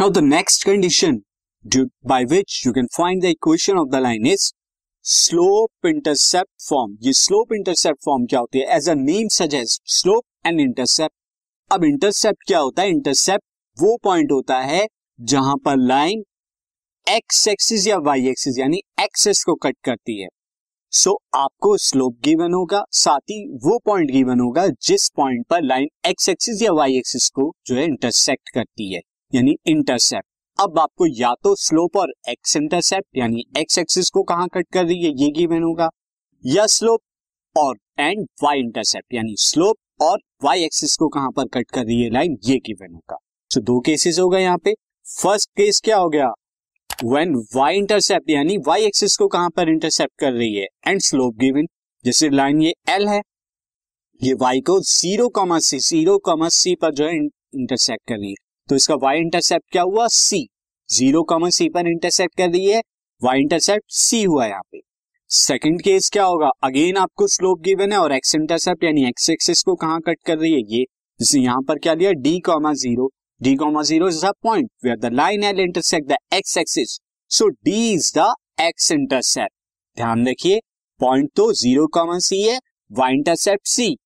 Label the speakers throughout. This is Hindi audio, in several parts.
Speaker 1: Now the next condition by which you can find the equation of the line is slope intercept form ये स्लोप इंटरसेप्ट फॉर्म क्या होती है? As a name suggest slope and intercept अब इंटरसेप्ट क्या होता है? इंटरसेप्ट वो पॉइंट होता है जहाँ पर लाइन एक्स एक्सिस या वाई एक्सिस यानी एक्सेस को कट करती है। सो so, आपको स्लोप गिवन होगा साथ ही वो पॉइंट गिवन होगा जिस पॉइंट पर लाइन एक्स एक्सिस या वाई एक्सिस को जो है इंटरसेक्ट करती है। यानी इंटरसेप्ट अब आपको या तो स्लोप और एक्स इंटरसेप्ट यानी एक्स एक्सिस को कहाँ कट कर रही है, ये गिवन होगा। या स्लोप और एंड वाई इंटरसेप्ट यानी स्लोप और वाई एक्सिस को कहाँ पर कट कर रही है लाइन ये गिवन होगा। सो दो केसेस हो गए यहाँ पे। फ़र्स्ट केस क्या हो गया? व्हेन वाई इंटरसेप्ट यानी वाई एक्सिस को कहाँ पर इंटरसेप्ट कर रही है? एंड स्लोप गिवन जैसे लाइन ये एल है, ये वाई को zero comma C zero comma C पर जो है इंटरसेप्ट कर रही है। तो इसका वाई इंटरसेप्ट क्या हुआ? सी ज़ीरो कॉमा सी पर इंटरसेप्ट कर रही है। वाई इंटरसेप्ट सी हुआ यहाँ पे। सेकंड केस क्या होगा? अगेन आपको स्लोप गिवन है और एक्स इंटरसेप्ट यानी एक्स एक्सिस को कहाँ कट कर रही है? ये। यहाँ पर क्या लिया? D comma zero D comma 0 is a point where the line L intersect the x axis. So, D is the x intercept. ध्यान रखिए पॉइंट तो ज़ीरो कॉमा सी है वाई इंटरसेप्ट सी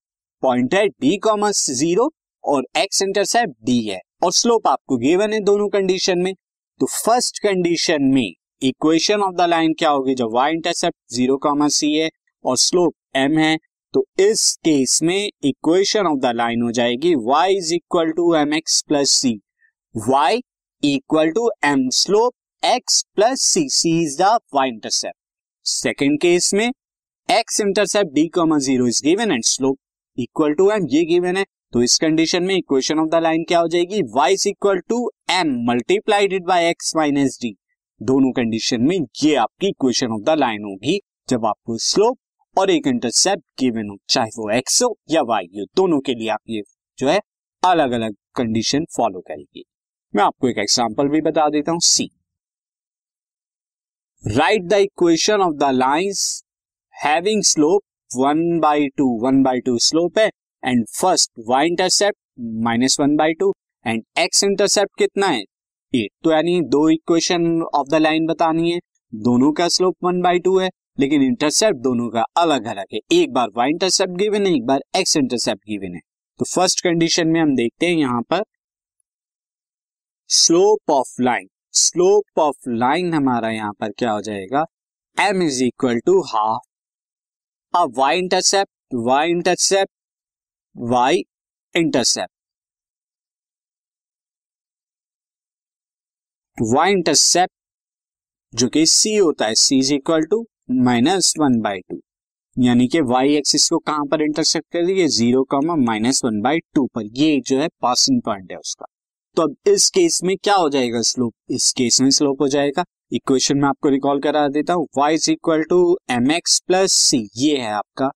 Speaker 1: पॉइंट है डी कॉमा ज़ीरो और एक्स इंटरसेप्ट डी है। और स्लोप आपको गिवन है दोनों कंडीशन में तो फ़र्स्ट कंडीशन में इक्वेशन ऑफ़ द लाइन क्या होगी? जब Y intercept zero comma C है और स्लोप m है तो इस केस में इक्वेशन ऑफ़ द लाइन हो जाएगी y is equal to M X plus C Y equal to M slope X plus C C is the y intercept second case में X intercept d comma zero is given and slope equal to M ये गिवन है. तो इस कंडीशन में इक्वेशन ऑफ़ द लाइन क्या हो जाएगी? y is equal to M multiplied by X minus D दोनों कंडीशन में ये आपकी इक्वेशन ऑफ़ द लाइन होगी। जब आपको स्लोप और एक इंटरसेप्ट गिवन हो, चाहे वो एक्स हो या वाई हो, दोनों के लिए आप ये जो है अलग अलग कंडीशन फॉलो करेगी। मैं आपको एक एग्ज़ाम्पल भी बता देता हूँ C write the equation of the lines having slope one by two one by two slope है। And first Y intercept minus one by two and X intercept कितना है? एट तो यानी दो इक्वेशन ऑफ़ द लाइन बतानी है। दोनों का स्लोप वन बाई टू है, लेकिन इंटरसेप्ट दोनों का अलग अलग है। एक बार वाई इंटरसेप्ट गिवन है, एक बार एक्स इंटरसेप्ट गिवन है। तो फ़र्स्ट कंडीशन में हम देखते हैं यहाँ पर। Slope of line slope of line हमारा यहाँ पर क्या हो जाएगा? M is equal to half अब Y intercept Y intercept Y intercept Y intercept जो कि सी होता है C is equal to minus one by two यानी कि वाई एक्सिस को कहाँ पर इंटरसेप्ट कर रही zero comma minus one by two पर। ये जो है पासिंग पॉइंट है उसका। तो अब इस केस में क्या हो जाएगा स्लोप इस केस में स्लोप हो जाएगा। इक्वेशन में आपको रिकॉल करा देता हूँ। Y is equal to M X plus C ये है आपका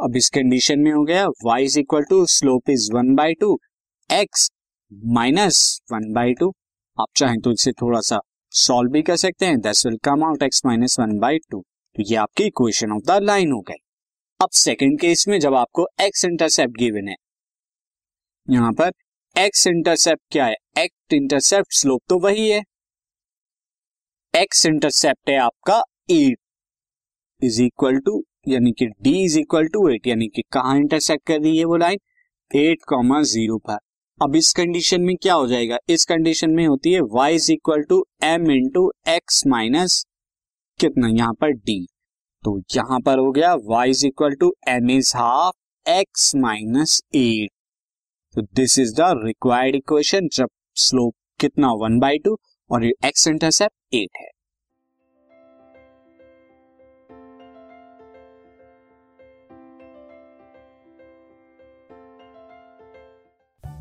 Speaker 1: अब इस कंडीशन में हो गया Y is equal to slope is one by two X minus one by two आप चाहें तो इसे थोड़ा सा सॉल्व भी कर सकते हैं। This will come out X minus one by two तो ये आपकी इक्वेशन ऑफ़ द लाइन हो गई। अब सेकंड केस में जब आपको एक्स इंटरसेप्ट गिवन है, यहाँ पर एक्स इंटरसेप्ट क्या है? एक्ट इंटरसेप्ट स्लोप तो वही है। एक्स इंटरसेप्ट है आपका एट इज़ इक्वल टू यानी कि D is equal to eight यानी कि कहा इंटरसेक्ट कर रही है वो लाइन एट कॉमा ज़ीरो पर। अब इस कंडीशन में क्या हो जाएगा? इस कंडीशन में होती है y is equal to M into X minus कितना? यहाँ पर डी तो यहाँ पर हो गया y is equal to M is half X minus eight तो this is the required equation जब स्लोप कितना वन बाई टू और एक्स इंटरसेप्ट एट है।